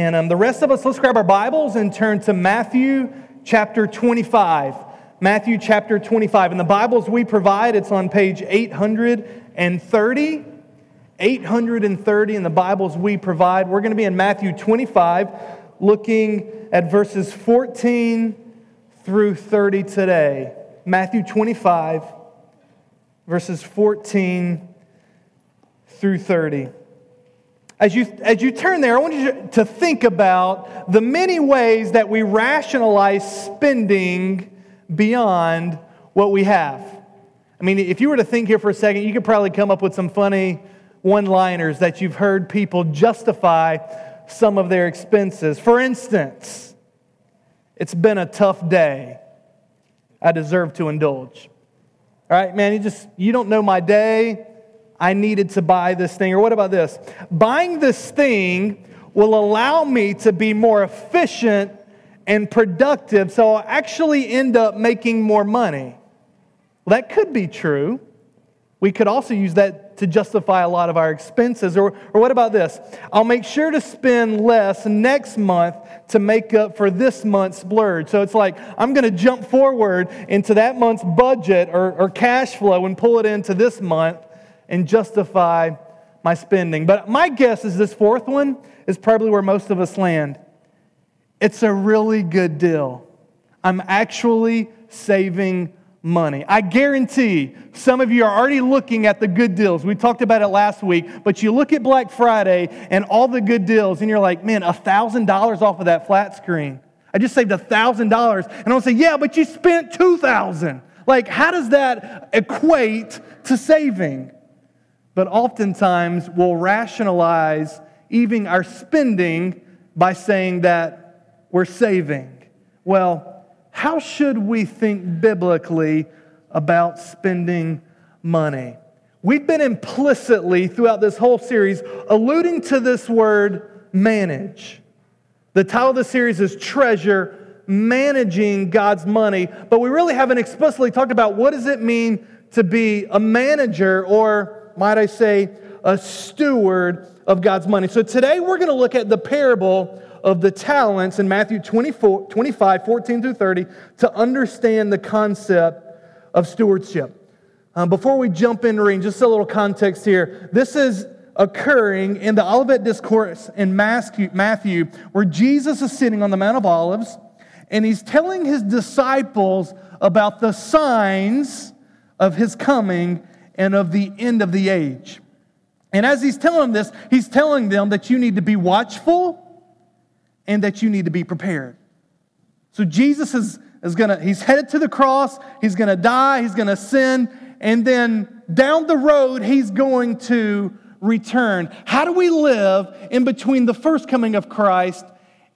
And um, the rest of us, let's grab our Bibles and turn to Matthew chapter 25. Matthew chapter 25. In the Bibles we provide, it's on page 830. 830 in the Bibles we provide. We're going to be in Matthew 25, looking at verses 14 through 30 today. Matthew 25, verses 14 through 30. As you, as you turn there, I want you to think about the many ways that we rationalize spending beyond what we have. I mean, if you were to think here for a second, you could probably come up with some funny one liners that you've heard people justify some of their expenses. For instance, it's been a tough day. I deserve to indulge. All right, man, you just you don't know my day. I needed to buy this thing. Or what about this? Buying this thing will allow me to be more efficient and productive, so I'll actually end up making more money. Well, that could be true. We could also use that to justify a lot of our expenses. Or, or what about this? I'll make sure to spend less next month to make up for this month's splurge. So it's like I'm going to jump forward into that month's budget or, or cash flow and pull it into this month and justify my spending. But my guess is this fourth one is probably where most of us land. It's a really good deal. I'm actually saving money. I guarantee some of you are already looking at the good deals. We talked about it last week, but you look at Black Friday and all the good deals, and you're like, man, $1,000 off of that flat screen. I just saved $1,000. And I'll say, yeah, but you spent 2000 Like, how does that equate to saving? But oftentimes we'll rationalize even our spending by saying that we're saving. Well, how should we think biblically about spending money? We've been implicitly throughout this whole series alluding to this word manage. The title of the series is Treasure Managing God's Money, but we really haven't explicitly talked about what does it mean to be a manager or might I say a steward of God's money. So today we're going to look at the parable of the talents in Matthew 24, 25, 14 through 30 to understand the concept of stewardship. Um, before we jump in, reading, just a little context here. This is occurring in the Olivet Discourse in Matthew, where Jesus is sitting on the Mount of Olives and he's telling his disciples about the signs of his coming and of the end of the age. And as he's telling them this, he's telling them that you need to be watchful and that you need to be prepared. So Jesus is, is gonna, he's headed to the cross, he's gonna die, he's gonna sin, and then down the road, he's going to return. How do we live in between the first coming of Christ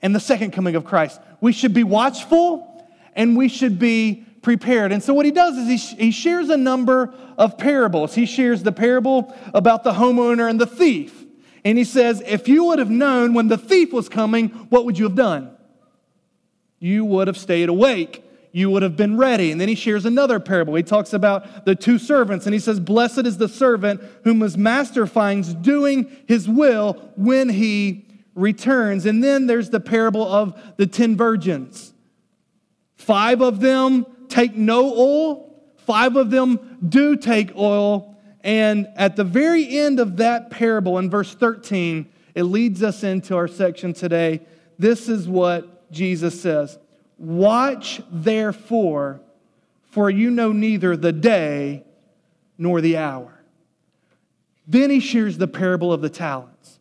and the second coming of Christ? We should be watchful and we should be prepared. And so, what he does is he, he shares a number of parables. He shares the parable about the homeowner and the thief. And he says, If you would have known when the thief was coming, what would you have done? You would have stayed awake. You would have been ready. And then he shares another parable. He talks about the two servants, and he says, Blessed is the servant whom his master finds doing his will when he returns. And then there's the parable of the ten virgins. Five of them take no oil, five of them do take oil, and at the very end of that parable, in verse 13, it leads us into our section today. This is what Jesus says Watch therefore, for you know neither the day nor the hour. Then he shares the parable of the talents.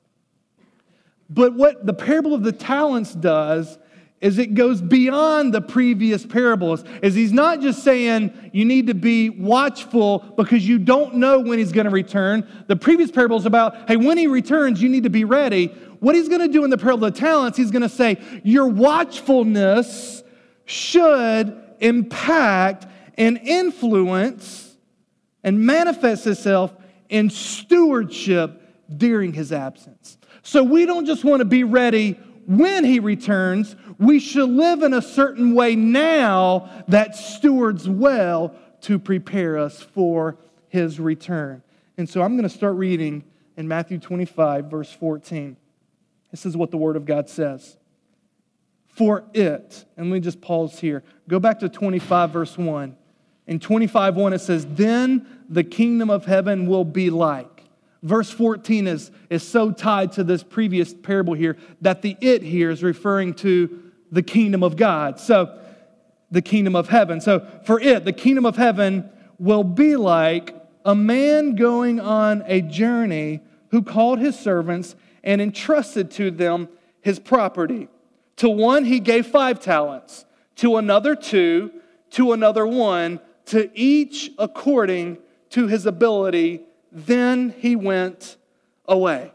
But what the parable of the talents does is it goes beyond the previous parables. Is he's not just saying you need to be watchful because you don't know when he's going to return. The previous parable is about, hey, when he returns, you need to be ready. What he's going to do in the parable of the talents, he's going to say, your watchfulness should impact and influence and manifest itself in stewardship during his absence. So we don't just want to be ready when he returns, we should live in a certain way now that stewards well to prepare us for his return. And so I'm going to start reading in Matthew 25, verse 14. This is what the Word of God says. For it, and let me just pause here. Go back to 25, verse 1. In 25, 1, it says, Then the kingdom of heaven will be like. Verse 14 is, is so tied to this previous parable here that the it here is referring to the kingdom of God. So, the kingdom of heaven. So, for it, the kingdom of heaven will be like a man going on a journey who called his servants and entrusted to them his property. To one, he gave five talents, to another, two, to another, one, to each according to his ability then he went away.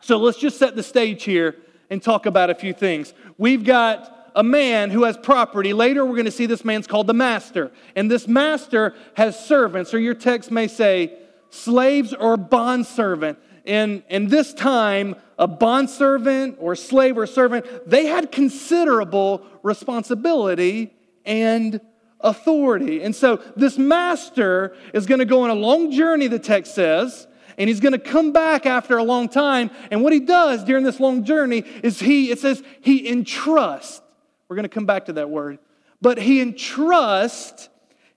So let's just set the stage here and talk about a few things. We've got a man who has property. Later, we're going to see this man's called the master. And this master has servants, or your text may say slaves or bondservant. In, in this time, a bondservant or slave or servant, they had considerable responsibility and authority. And so this master is going to go on a long journey, the text says, and he's going to come back after a long time. And what he does during this long journey is he, it says, he entrusts. We're going to come back to that word. But he entrusts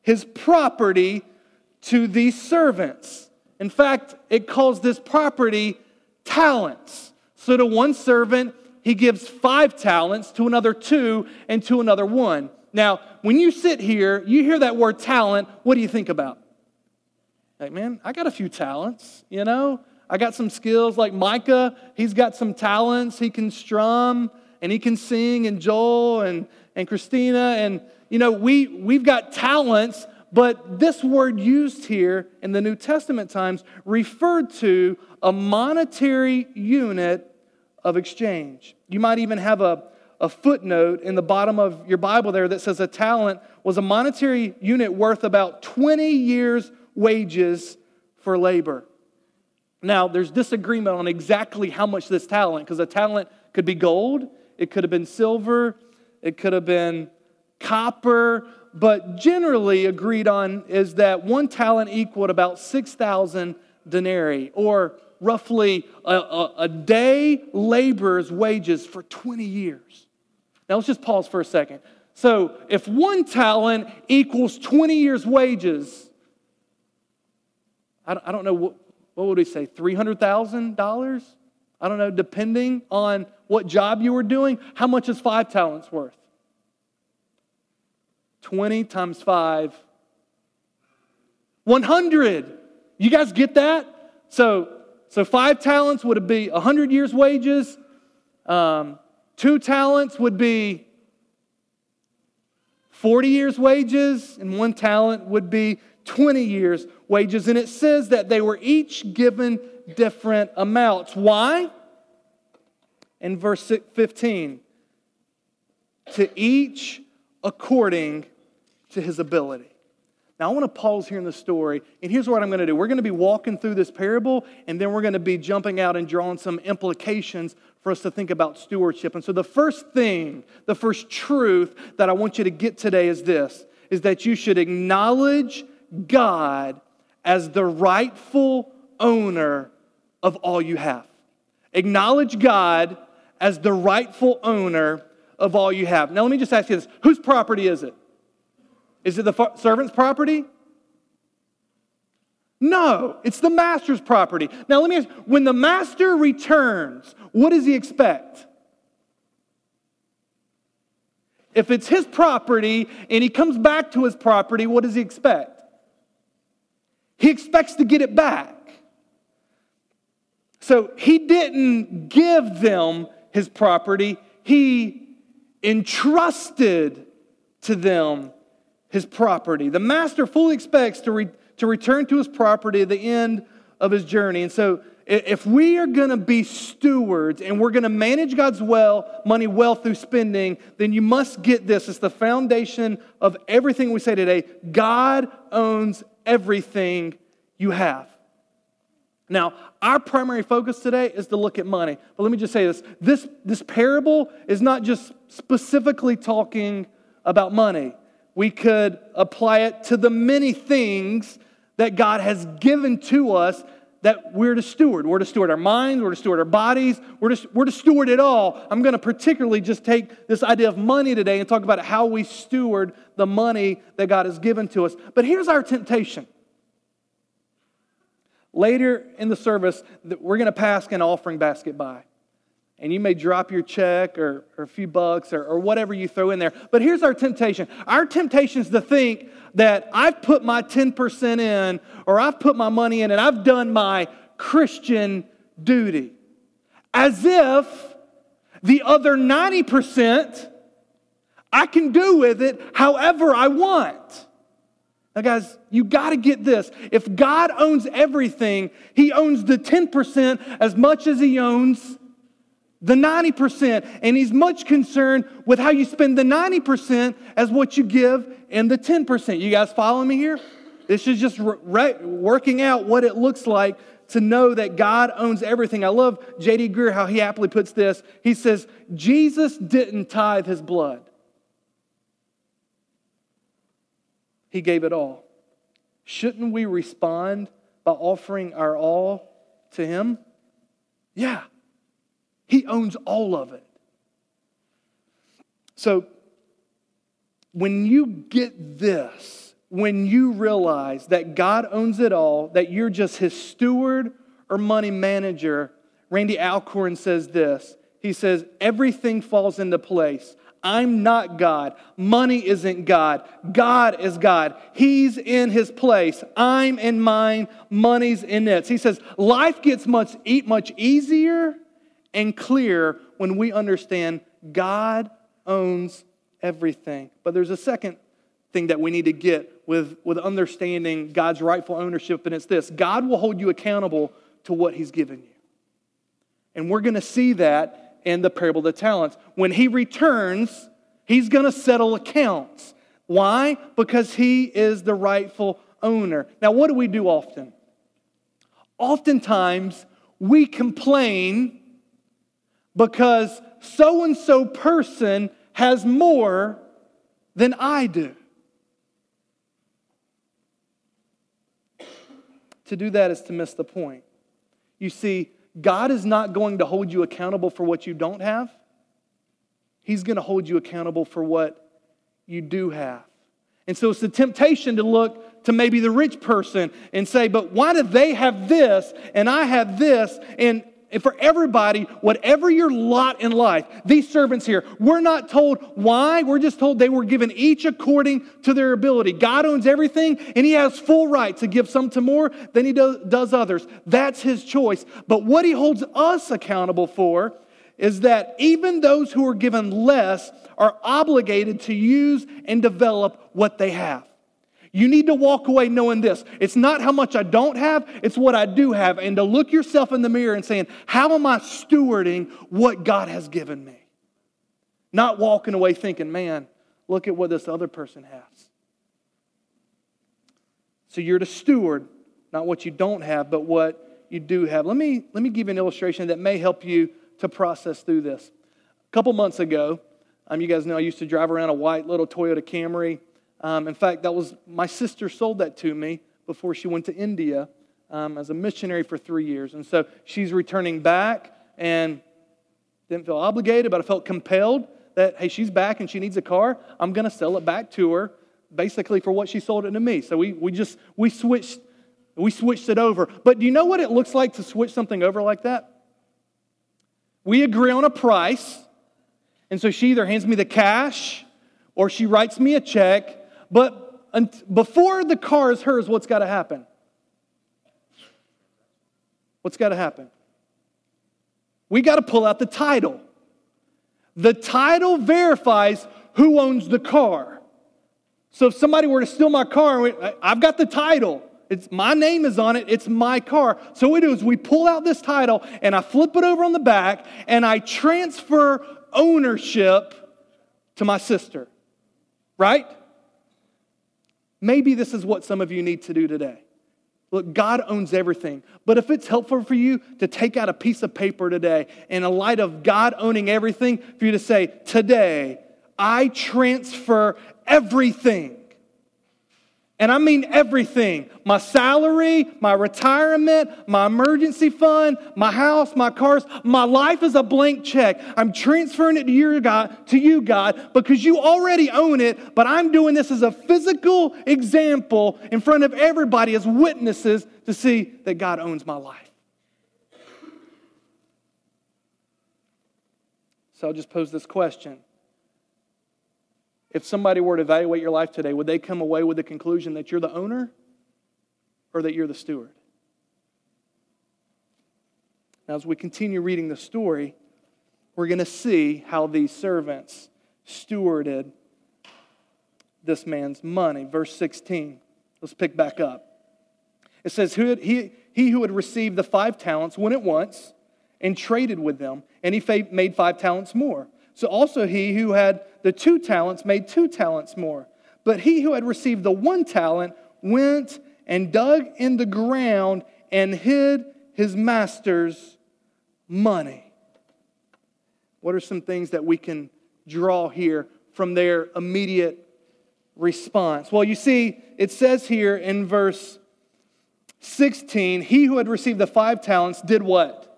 his property to these servants. In fact, it calls this property talents. So to one servant, he gives five talents, to another two, and to another one. Now, when you sit here, you hear that word talent, what do you think about? Like, man, I got a few talents, you know? I got some skills like Micah, he's got some talents. He can strum and he can sing, and Joel and, and Christina. And, you know, we, we've got talents, but this word used here in the New Testament times referred to a monetary unit of exchange. You might even have a, a footnote in the bottom of your Bible there that says a talent was a monetary unit worth about 20 years' wages for labor. Now, there's disagreement on exactly how much this talent, because a talent could be gold, it could have been silver, it could have been copper, but generally agreed on is that one talent equaled about 6,000 denarii, or roughly a, a, a day laborer's wages for 20 years. Now let's just pause for a second. So if one talent equals 20 years' wages, I don't, know, what, what would we say, $300,000? I don't know, depending on what job you were doing. How much is five talents worth? 20 times 5, 100. You guys get that? So, so five talents would be 100 years' wages. Um, Two talents would be 40 years' wages, and one talent would be 20 years' wages. And it says that they were each given different amounts. Why? In verse 15, to each according to his ability. Now, I want to pause here in the story, and here's what I'm going to do. We're going to be walking through this parable, and then we're going to be jumping out and drawing some implications for us to think about stewardship. And so, the first thing, the first truth that I want you to get today is this is that you should acknowledge God as the rightful owner of all you have. Acknowledge God as the rightful owner of all you have. Now, let me just ask you this whose property is it? Is it the servant's property? No, it's the master's property. Now, let me ask when the master returns, what does he expect? If it's his property and he comes back to his property, what does he expect? He expects to get it back. So he didn't give them his property, he entrusted to them his property. The master fully expects to, to return to his property at the end of his journey. And so, if we are going to be stewards and we're going to manage God's well, money well through spending, then you must get this. It's the foundation of everything we say today. God owns everything you have. Now, our primary focus today is to look at money. But let me just say this this, this parable is not just specifically talking about money we could apply it to the many things that God has given to us that we're to steward. We're to steward our minds, we're to steward our bodies, we're to, we're to steward it all. I'm going to particularly just take this idea of money today and talk about how we steward the money that God has given to us. But here's our temptation. Later in the service, we're going to pass an offering basket by. And you may drop your check or, or a few bucks or, or whatever you throw in there. But here's our temptation our temptation is to think that I've put my 10% in or I've put my money in and I've done my Christian duty. As if the other 90% I can do with it however I want. Now, guys, you got to get this. If God owns everything, He owns the 10% as much as He owns the 90%. And He's much concerned with how you spend the 90% as what you give in the 10%. You guys follow me here? This is just re- working out what it looks like to know that God owns everything. I love J.D. Greear how he aptly puts this. He says, Jesus didn't tithe his blood. He gave it all. Shouldn't we respond by offering our all to Him? Yeah. He owns all of it. So, when you get this, when you realize that God owns it all, that you're just His steward or money manager, Randy Alcorn says this. He says, everything falls into place. I'm not God. Money isn't God. God is God. He's in his place. I'm in mine. Money's in its. He says life gets much, eat much easier and clear when we understand God owns everything. But there's a second thing that we need to get with, with understanding God's rightful ownership, and it's this God will hold you accountable to what he's given you. And we're going to see that in the parable of the talents. When he returns, he's going to settle accounts. Why? Because he is the rightful owner. Now, what do we do often? Oftentimes, we complain because so and so person has more than I do. To do that is to miss the point. You see, God is not going to hold you accountable for what you don't have. He's going to hold you accountable for what you do have. And so it's the temptation to look to maybe the rich person and say, but why do they have this and I have this? And and for everybody, whatever your lot in life, these servants here, we're not told why. We're just told they were given each according to their ability. God owns everything, and He has full right to give some to more than He do, does others. That's His choice. But what He holds us accountable for is that even those who are given less are obligated to use and develop what they have. You need to walk away knowing this. It's not how much I don't have, it's what I do have. And to look yourself in the mirror and saying, How am I stewarding what God has given me? Not walking away thinking, Man, look at what this other person has. So you're to steward not what you don't have, but what you do have. Let me, let me give you an illustration that may help you to process through this. A couple months ago, um, you guys know I used to drive around a white little Toyota Camry. Um, in fact, that was my sister sold that to me before she went to India um, as a missionary for three years. And so she's returning back and didn't feel obligated, but I felt compelled that, hey, she's back and she needs a car. I'm going to sell it back to her basically for what she sold it to me. So we, we just, we switched, we switched it over. But do you know what it looks like to switch something over like that? We agree on a price. And so she either hands me the cash or she writes me a check but before the car is hers, what's got to happen? What's got to happen? We got to pull out the title. The title verifies who owns the car. So if somebody were to steal my car, I've got the title. It's my name is on it. It's my car. So what we do is we pull out this title and I flip it over on the back and I transfer ownership to my sister. Right? Maybe this is what some of you need to do today. Look, God owns everything. But if it's helpful for you to take out a piece of paper today, in a light of God owning everything, for you to say, Today, I transfer everything. And I mean everything my salary, my retirement, my emergency fund, my house, my cars. My life is a blank check. I'm transferring it to, your God, to you, God, because you already own it, but I'm doing this as a physical example in front of everybody as witnesses to see that God owns my life. So I'll just pose this question if somebody were to evaluate your life today, would they come away with the conclusion that you're the owner or that you're the steward? Now, as we continue reading the story, we're going to see how these servants stewarded this man's money. Verse 16. Let's pick back up. It says, He, he who had received the five talents went at once and traded with them, and he made five talents more. So also he who had the two talents made two talents more. But he who had received the one talent went and dug in the ground and hid his master's money. What are some things that we can draw here from their immediate response? Well, you see, it says here in verse 16, he who had received the five talents did what?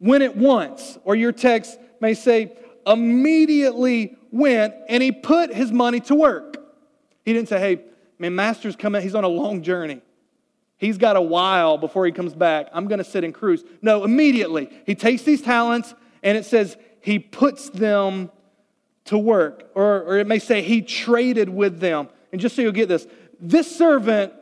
Went at once. Or your text may say, immediately went and he put his money to work. He didn't say, hey, man, master's coming, he's on a long journey. He's got a while before he comes back. I'm going to sit and cruise. No, immediately. He takes these talents and it says he puts them to work. Or, or it may say he traded with them. And just so you'll get this, this servant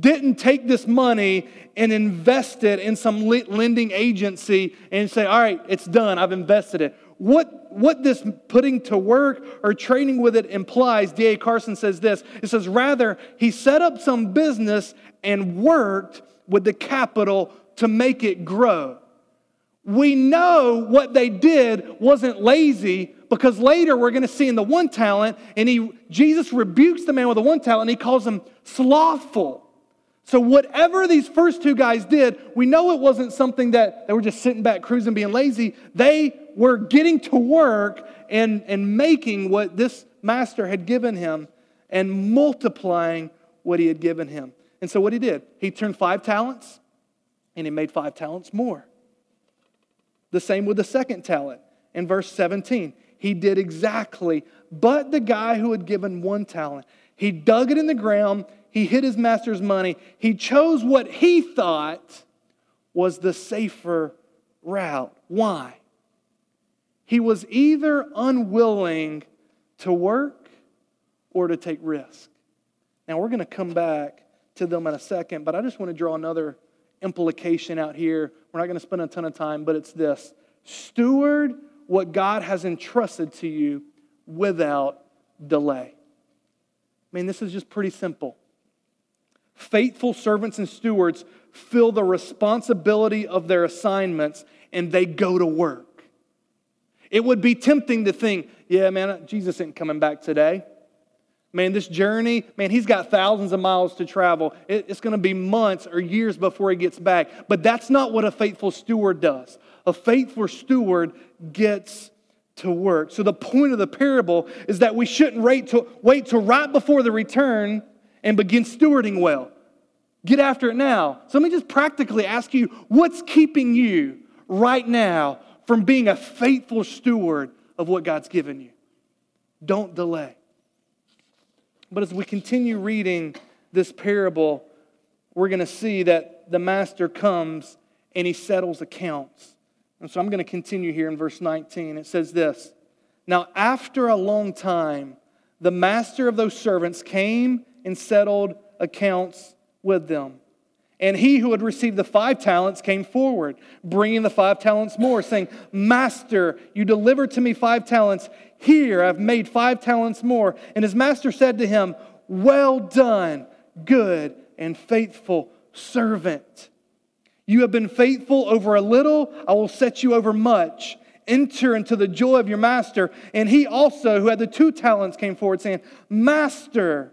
didn't take this money and invest it in some lending agency and say, all right, it's done, I've invested it. What, what this putting to work or trading with it implies, D.A. Carson says this it says, rather, he set up some business and worked with the capital to make it grow. We know what they did wasn't lazy because later we're going to see in the one talent, and he, Jesus rebukes the man with the one talent and he calls him slothful. So, whatever these first two guys did, we know it wasn't something that they were just sitting back, cruising, being lazy. They were getting to work and, and making what this master had given him and multiplying what he had given him. And so, what he did, he turned five talents and he made five talents more. The same with the second talent. In verse 17, he did exactly, but the guy who had given one talent, he dug it in the ground he hid his master's money. He chose what he thought was the safer route. Why? He was either unwilling to work or to take risk. Now, we're going to come back to them in a second, but I just want to draw another implication out here. We're not going to spend a ton of time, but it's this steward what God has entrusted to you without delay. I mean, this is just pretty simple. Faithful servants and stewards feel the responsibility of their assignments and they go to work. It would be tempting to think, yeah, man, Jesus isn't coming back today. Man, this journey, man, he's got thousands of miles to travel. It's going to be months or years before he gets back. But that's not what a faithful steward does. A faithful steward gets to work. So the point of the parable is that we shouldn't wait till, wait till right before the return and begin stewarding well. Get after it now. So let me just practically ask you what's keeping you right now from being a faithful steward of what God's given you? Don't delay. But as we continue reading this parable, we're going to see that the master comes and he settles accounts. And so I'm going to continue here in verse 19. It says this Now, after a long time, the master of those servants came and settled accounts with them. And he who had received the five talents came forward, bringing the five talents more, saying, Master, you delivered to me five talents. Here I've made five talents more. And his master said to him, Well done, good and faithful servant. You have been faithful over a little, I will set you over much. Enter into the joy of your master. And he also, who had the two talents, came forward, saying, Master,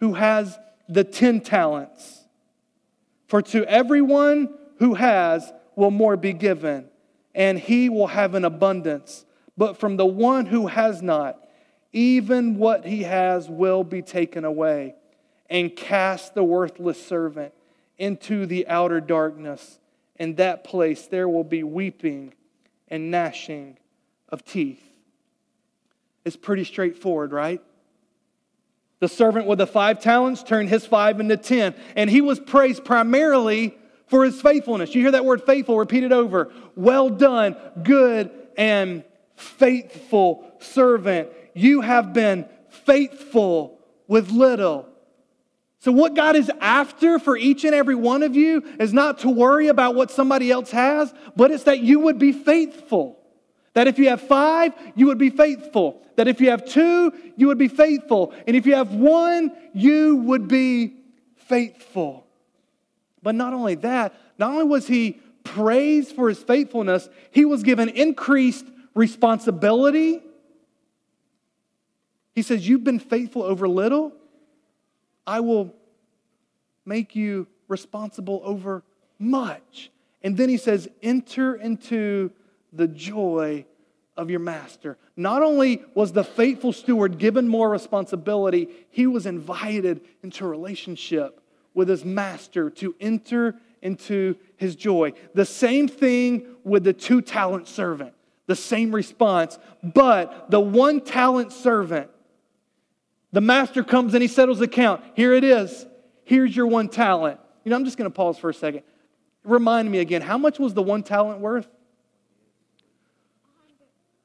who has the ten talents. For to everyone who has will more be given and he will have an abundance. But from the one who has not, even what he has will be taken away. And cast the worthless servant into the outer darkness. In that place there will be weeping and gnashing of teeth. It's pretty straightforward, right? The servant with the five talents turned his five into ten, and he was praised primarily for his faithfulness. You hear that word faithful repeated over. Well done, good and faithful servant. You have been faithful with little. So, what God is after for each and every one of you is not to worry about what somebody else has, but it's that you would be faithful. That if you have five, you would be faithful. That if you have two, you would be faithful. And if you have one, you would be faithful. But not only that, not only was he praised for his faithfulness, he was given increased responsibility. He says, You've been faithful over little, I will make you responsible over much. And then he says, Enter into the joy of your master. Not only was the faithful steward given more responsibility, he was invited into relationship with his master to enter into his joy. The same thing with the two talent servant, the same response. But the one talent servant, the master comes and he settles the account. Here it is. Here's your one talent. You know, I'm just going to pause for a second. Remind me again, how much was the one talent worth?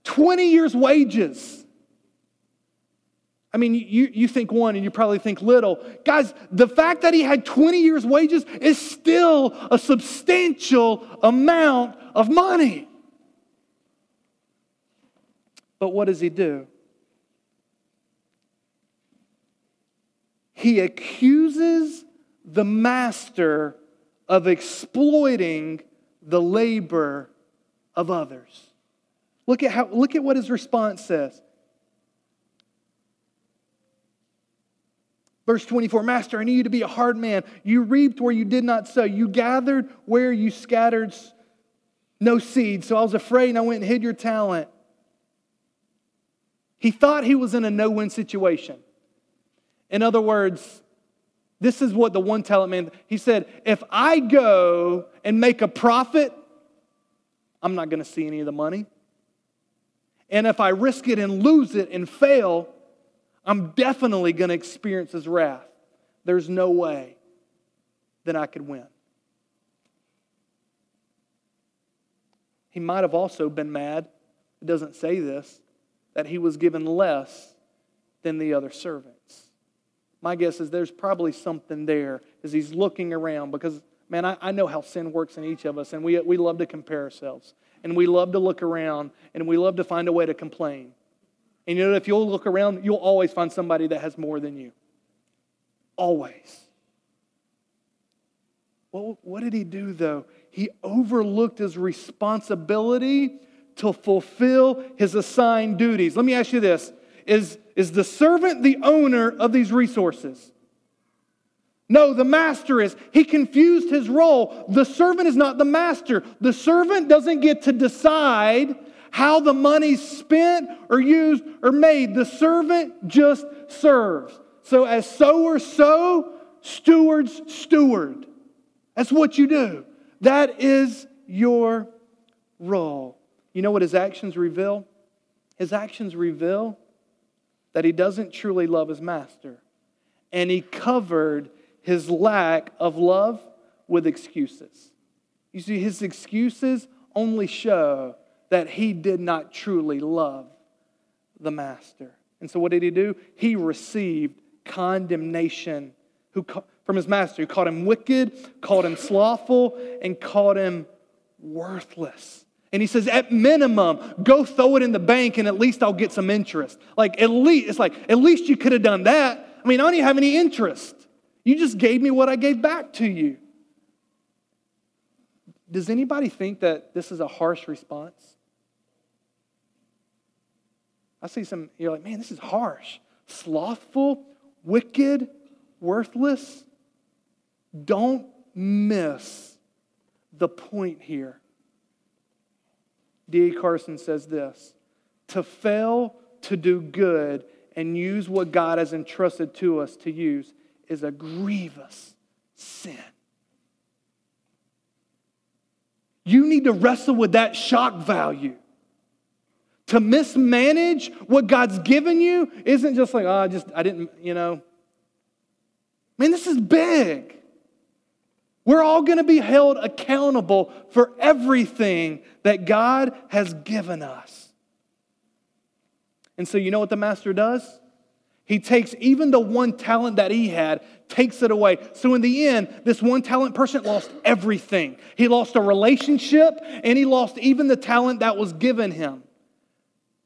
20 years' wages. I mean, you, you think one and you probably think little. Guys, the fact that he had 20 years' wages is still a substantial amount of money. But what does he do? He accuses the master of exploiting the labor of others. Look at, how, look at what his response says. Verse 24 Master, I knew you to be a hard man. You reaped where you did not sow, you gathered where you scattered no seed. So I was afraid and I went and hid your talent. He thought he was in a no win situation. In other words, this is what the one talent man, he said, if I go and make a profit, I'm not going to see any of the money. And if I risk it and lose it and fail, I'm definitely going to experience his wrath. There's no way that I could win. He might have also been mad, it doesn't say this, that he was given less than the other servants. My guess is there's probably something there as he's looking around because, man, I, I know how sin works in each of us, and we, we love to compare ourselves, and we love to look around, and we love to find a way to complain. And you know, if you'll look around, you'll always find somebody that has more than you. Always. Well, what did he do though? He overlooked his responsibility to fulfill his assigned duties. Let me ask you this Is, is the servant the owner of these resources? No, the master is. He confused his role. The servant is not the master. The servant doesn't get to decide how the money's spent or used or made. The servant just serves. So, as sowers sow, stewards steward. That's what you do. That is your role. You know what his actions reveal? His actions reveal that he doesn't truly love his master. And he covered his lack of love with excuses. You see, his excuses only show that he did not truly love the master. And so, what did he do? He received condemnation from his master, who called him wicked, called him slothful, and called him worthless. And he says, at minimum, go throw it in the bank and at least I'll get some interest. Like, at least, it's like, at least you could have done that. I mean, I don't even have any interest. You just gave me what I gave back to you. Does anybody think that this is a harsh response? I see some, you're like, man, this is harsh. Slothful, wicked, worthless. Don't miss the point here. D.A. Carson says this to fail to do good and use what God has entrusted to us to use is a grievous sin. You need to wrestle with that shock value. To mismanage what God's given you isn't just like, oh, I just, I didn't, you know. Man, this is big. We're all going to be held accountable for everything that God has given us. And so, you know what the master does? He takes even the one talent that he had, takes it away. So, in the end, this one talent person lost everything. He lost a relationship and he lost even the talent that was given him.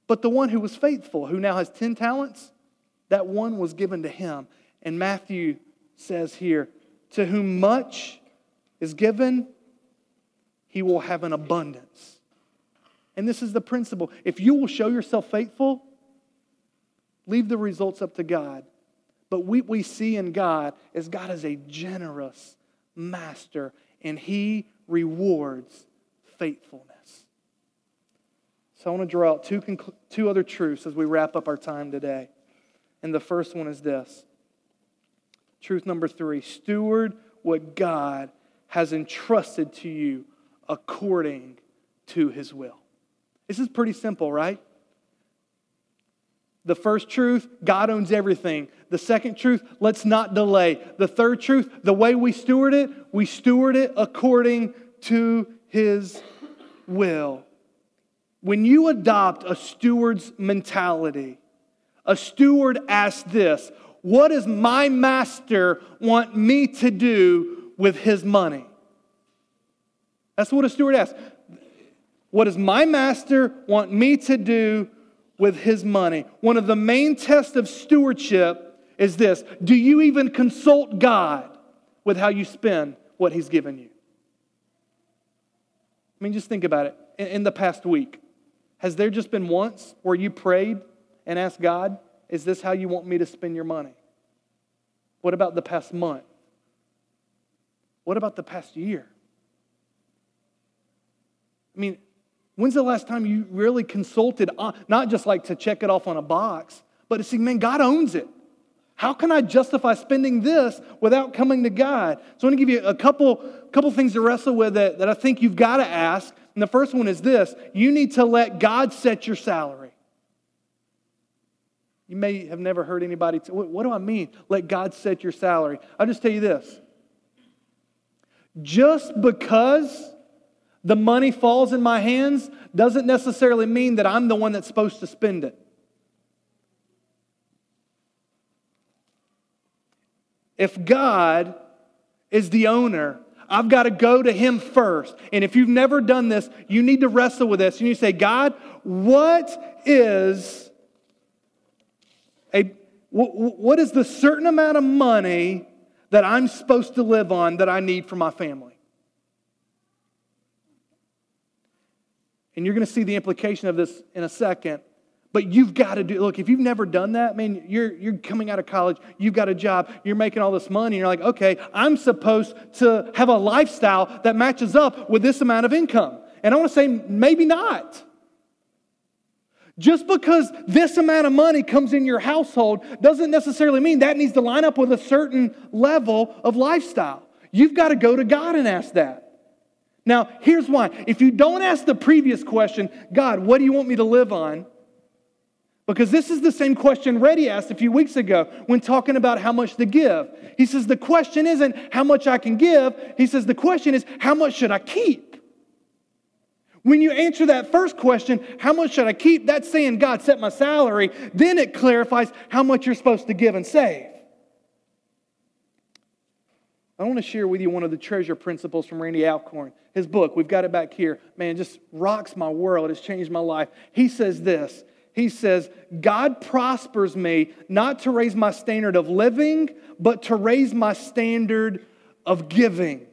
But the one who was faithful, who now has 10 talents, that one was given to him. And Matthew says here, To whom much is given, he will have an abundance. And this is the principle. If you will show yourself faithful, leave the results up to God. But what we see in God is God is a generous master, and he rewards faithfulness. So I want to draw out two, conclu- two other truths as we wrap up our time today. And the first one is this truth number three steward what God has entrusted to you according to his will. This is pretty simple, right? The first truth, God owns everything. The second truth, let's not delay. The third truth, the way we steward it, we steward it according to his will. When you adopt a steward's mentality, a steward asks this What does my master want me to do with his money? That's what a steward asks. What does my master want me to do with his money? One of the main tests of stewardship is this Do you even consult God with how you spend what he's given you? I mean, just think about it. In the past week, has there just been once where you prayed and asked God, Is this how you want me to spend your money? What about the past month? What about the past year? I mean, when's the last time you really consulted, not just like to check it off on a box, but to see, man, God owns it. How can I justify spending this without coming to God? So I want to give you a couple, couple things to wrestle with that, that I think you've got to ask and the first one is this you need to let God set your salary. You may have never heard anybody what, what do I mean? Let God set your salary. I'll just tell you this. Just because the money falls in my hands doesn't necessarily mean that I'm the one that's supposed to spend it. If God is the owner I've got to go to Him first. And if you've never done this, you need to wrestle with this. And you say, God, what is a what is the certain amount of money that I'm supposed to live on that I need for my family? And you're going to see the implication of this in a second. But you've got to do, look, if you've never done that, man, you're, you're coming out of college, you've got a job, you're making all this money, and you're like, okay, I'm supposed to have a lifestyle that matches up with this amount of income. And I want to say, maybe not. Just because this amount of money comes in your household doesn't necessarily mean that needs to line up with a certain level of lifestyle. You've got to go to God and ask that. Now, here's why. If you don't ask the previous question, God, what do you want me to live on? Because this is the same question Reddy asked a few weeks ago when talking about how much to give. He says, The question isn't how much I can give. He says, The question is, how much should I keep? When you answer that first question, how much should I keep? That's saying, God, set my salary. Then it clarifies how much you're supposed to give and save. I want to share with you one of the treasure principles from Randy Alcorn. His book, we've got it back here. Man, just rocks my world. It's changed my life. He says this He says, God prospers me not to raise my standard of living, but to raise my standard of giving.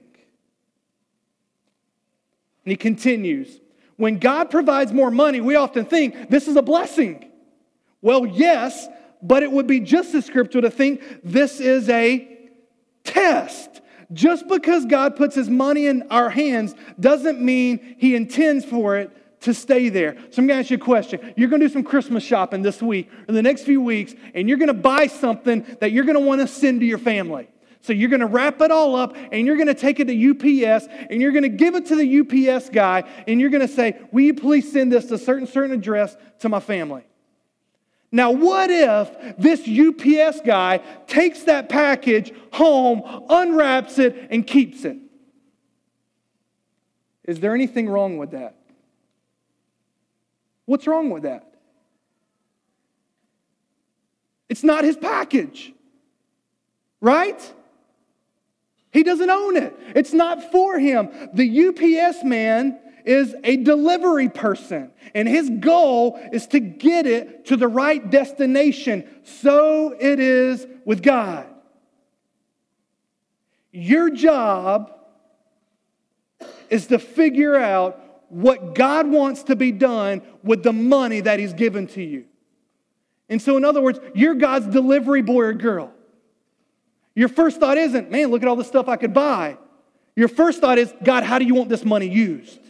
And he continues, when God provides more money, we often think this is a blessing. Well, yes, but it would be just as scriptural to think this is a test. Just because God puts his money in our hands doesn't mean he intends for it to stay there. So I'm going to ask you a question. You're going to do some Christmas shopping this week or the next few weeks, and you're going to buy something that you're going to want to send to your family. So you're going to wrap it all up and you're going to take it to UPS and you're going to give it to the UPS guy and you're going to say, Will you please send this to a certain, certain address to my family? Now, what if this UPS guy takes that package home, unwraps it, and keeps it? Is there anything wrong with that? What's wrong with that? It's not his package, right? He doesn't own it. It's not for him. The UPS man is a delivery person, and his goal is to get it to the right destination. So it is with God. Your job is to figure out what God wants to be done with the money that He's given to you. And so, in other words, you're God's delivery boy or girl. Your first thought isn't, man, look at all the stuff I could buy. Your first thought is, God, how do you want this money used?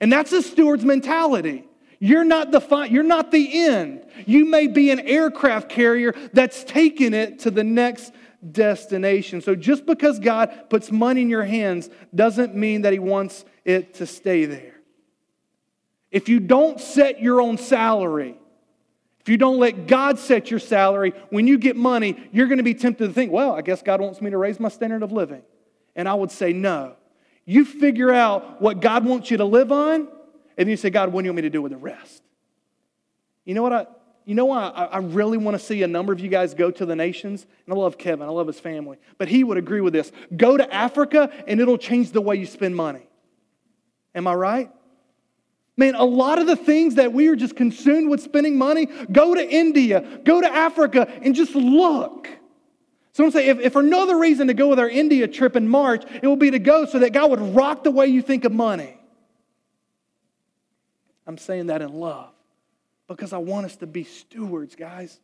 And that's a steward's mentality. You're not the fi- you're not the end. You may be an aircraft carrier that's taking it to the next destination. So just because God puts money in your hands doesn't mean that he wants it to stay there. If you don't set your own salary, if you don't let God set your salary, when you get money, you're going to be tempted to think, well, I guess God wants me to raise my standard of living. And I would say, no. You figure out what God wants you to live on, and then you say, God, what do you want me to do with the rest? You know what I, you know why I, I really want to see a number of you guys go to the nations? And I love Kevin, I love his family. But he would agree with this. Go to Africa, and it'll change the way you spend money. Am I right? Man, a lot of the things that we are just consumed with spending money, go to India, go to Africa, and just look. Someone say, if, if for no other reason to go with our India trip in March, it will be to go so that God would rock the way you think of money. I'm saying that in love because I want us to be stewards, guys.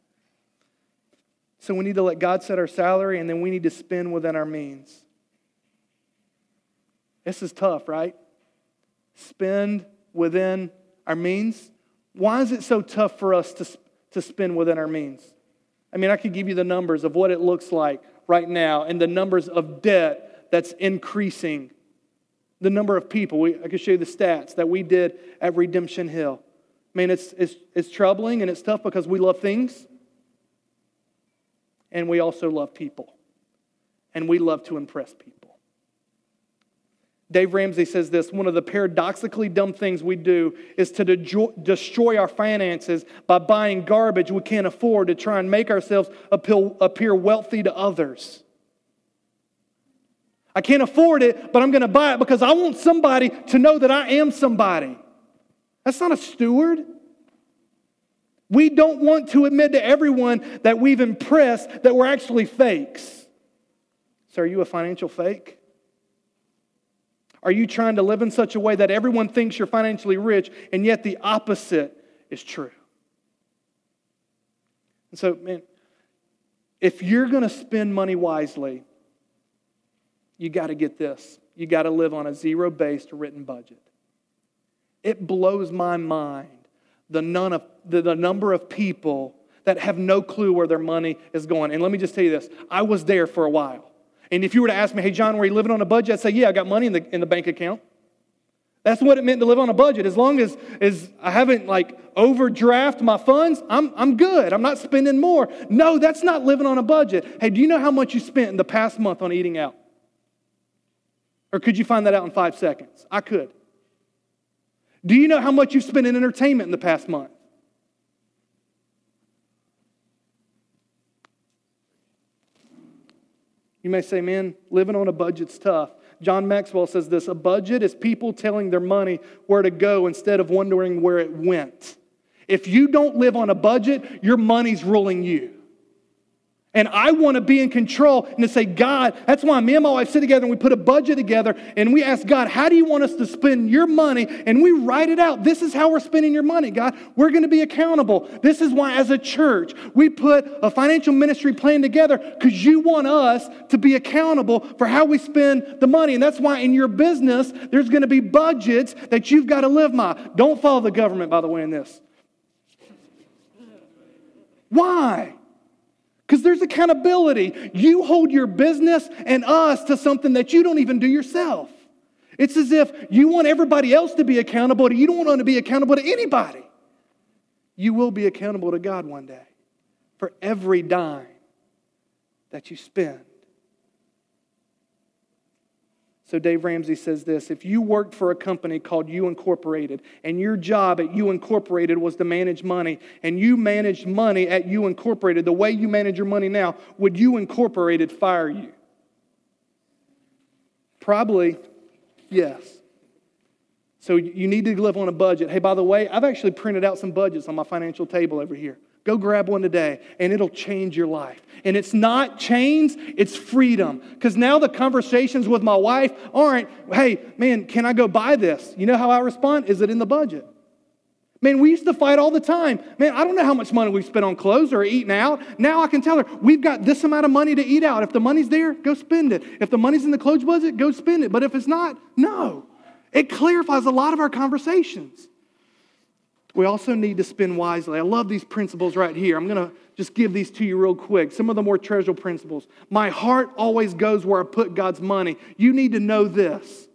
So we need to let God set our salary and then we need to spend within our means. This is tough, right? Spend within our means. Why is it so tough for us to, to spend within our means? I mean, I could give you the numbers of what it looks like right now and the numbers of debt that's increasing. The number of people. We, I could show you the stats that we did at Redemption Hill. I mean, it's, it's, it's troubling and it's tough because we love things and we also love people. And we love to impress people. Dave Ramsey says this one of the paradoxically dumb things we do is to de- destroy our finances by buying garbage we can't afford to try and make ourselves appear wealthy to others. I can't afford it, but I'm going to buy it because I want somebody to know that I am somebody. That's not a steward. We don't want to admit to everyone that we've impressed that we're actually fakes. So, are you a financial fake? Are you trying to live in such a way that everyone thinks you're financially rich and yet the opposite is true? And so, man, if you're going to spend money wisely, you got to get this. You got to live on a zero based written budget. It blows my mind the, none of, the, the number of people that have no clue where their money is going. And let me just tell you this I was there for a while. And if you were to ask me, hey, John, were you living on a budget? I'd say, yeah, I got money in the, in the bank account. That's what it meant to live on a budget. As long as, as I haven't like overdraft my funds, I'm, I'm good. I'm not spending more. No, that's not living on a budget. Hey, do you know how much you spent in the past month on eating out? Or could you find that out in five seconds? I could. Do you know how much you've spent in entertainment in the past month? You may say, man, living on a budget's tough. John Maxwell says this a budget is people telling their money where to go instead of wondering where it went. If you don't live on a budget, your money's ruling you. And I want to be in control and to say, God, that's why me and my wife sit together and we put a budget together and we ask God, how do you want us to spend your money? And we write it out. This is how we're spending your money, God. We're going to be accountable. This is why, as a church, we put a financial ministry plan together because you want us to be accountable for how we spend the money. And that's why in your business, there's going to be budgets that you've got to live by. Don't follow the government, by the way, in this. Why? Because there's accountability. You hold your business and us to something that you don't even do yourself. It's as if you want everybody else to be accountable, but you don't want to be accountable to anybody. You will be accountable to God one day for every dime that you spend. So Dave Ramsey says this if you worked for a company called You Incorporated, and your job at You Incorporated was to manage money, and you managed money at You Incorporated the way you manage your money now, would You Incorporated fire you? Probably yes. So you need to live on a budget. Hey, by the way, I've actually printed out some budgets on my financial table over here. Go grab one today, and it'll change your life. And it's not chains, it's freedom. Because now the conversations with my wife aren't, hey, man, can I go buy this? You know how I respond? Is it in the budget? Man, we used to fight all the time. Man, I don't know how much money we've spent on clothes or eating out. Now I can tell her, we've got this amount of money to eat out. If the money's there, go spend it. If the money's in the clothes budget, go spend it. But if it's not, no. It clarifies a lot of our conversations. We also need to spend wisely. I love these principles right here. I'm going to just give these to you real quick. Some of the more treasured principles. My heart always goes where I put God's money. You need to know this.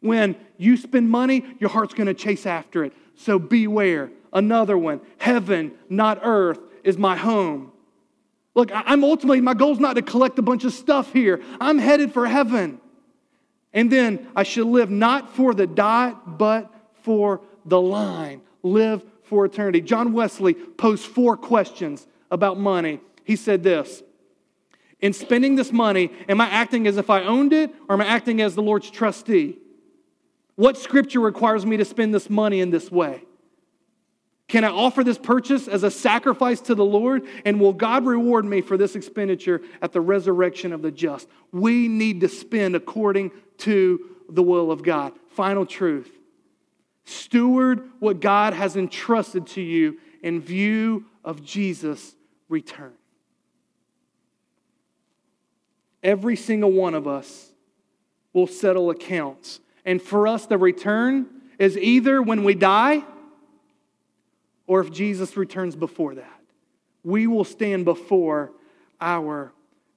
When you spend money, your heart's going to chase after it. So beware. Another one heaven, not earth, is my home. Look, I'm ultimately, my goal is not to collect a bunch of stuff here. I'm headed for heaven. And then I should live not for the dot, but for the line live for eternity. John Wesley posed four questions about money. He said this In spending this money, am I acting as if I owned it or am I acting as the Lord's trustee? What scripture requires me to spend this money in this way? Can I offer this purchase as a sacrifice to the Lord? And will God reward me for this expenditure at the resurrection of the just? We need to spend according to the will of God. Final truth Steward what God has entrusted to you in view of Jesus' return. Every single one of us will settle accounts. And for us, the return is either when we die or if Jesus returns before that. We will stand before our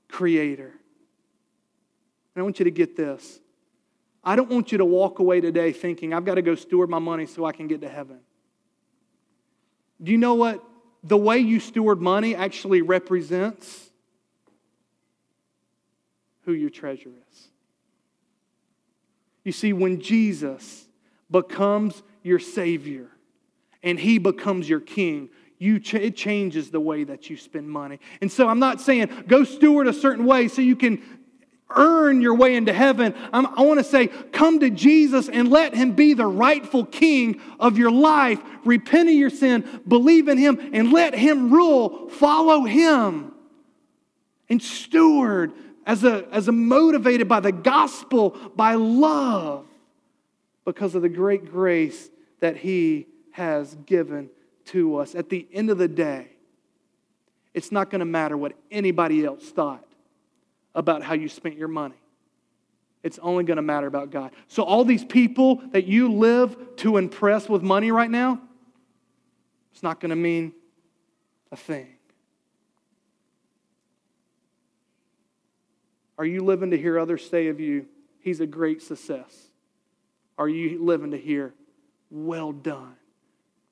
Creator. And I want you to get this I don't want you to walk away today thinking, I've got to go steward my money so I can get to heaven. Do you know what? The way you steward money actually represents who your treasure is. You see, when Jesus becomes your Savior and He becomes your King, you ch- it changes the way that you spend money. And so I'm not saying go steward a certain way so you can earn your way into heaven. I'm, i want to say, come to Jesus and let Him be the rightful King of your life. Repent of your sin, believe in Him, and let Him rule. Follow Him. And steward as a, as a motivated by the gospel, by love, because of the great grace that He has given to us. At the end of the day, it's not going to matter what anybody else thought about how you spent your money. It's only going to matter about God. So, all these people that you live to impress with money right now, it's not going to mean a thing. Are you living to hear others say of you, He's a great success? Are you living to hear, Well done,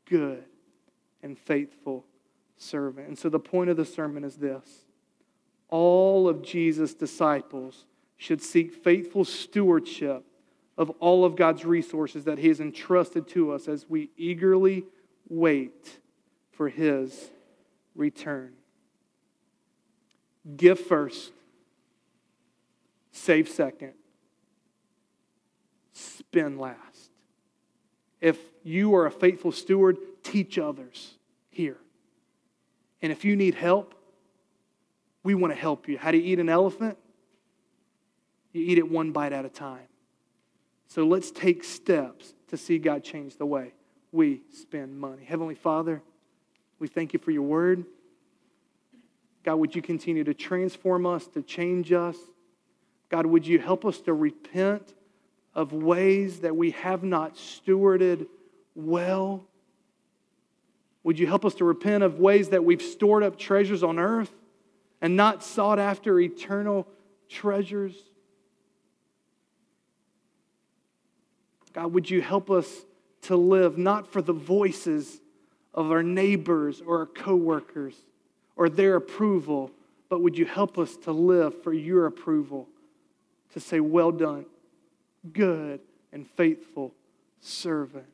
good and faithful servant? And so the point of the sermon is this all of Jesus' disciples should seek faithful stewardship of all of God's resources that He has entrusted to us as we eagerly wait for His return. Give first, save second, spend last. If you are a faithful steward, teach others here. And if you need help, we want to help you. How do you eat an elephant? You eat it one bite at a time. So let's take steps to see God change the way we spend money. Heavenly Father, we thank you for your word. God, would you continue to transform us, to change us? God, would you help us to repent of ways that we have not stewarded well? Would you help us to repent of ways that we've stored up treasures on earth and not sought after eternal treasures? God, would you help us to live not for the voices of our neighbors or our coworkers or their approval, but would you help us to live for your approval, to say, Well done, good and faithful servant.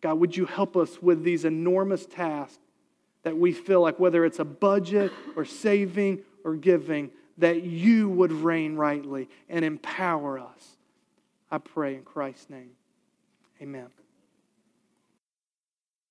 God, would you help us with these enormous tasks that we feel like, whether it's a budget or saving or giving, that you would reign rightly and empower us I pray in Christ's name. Amen.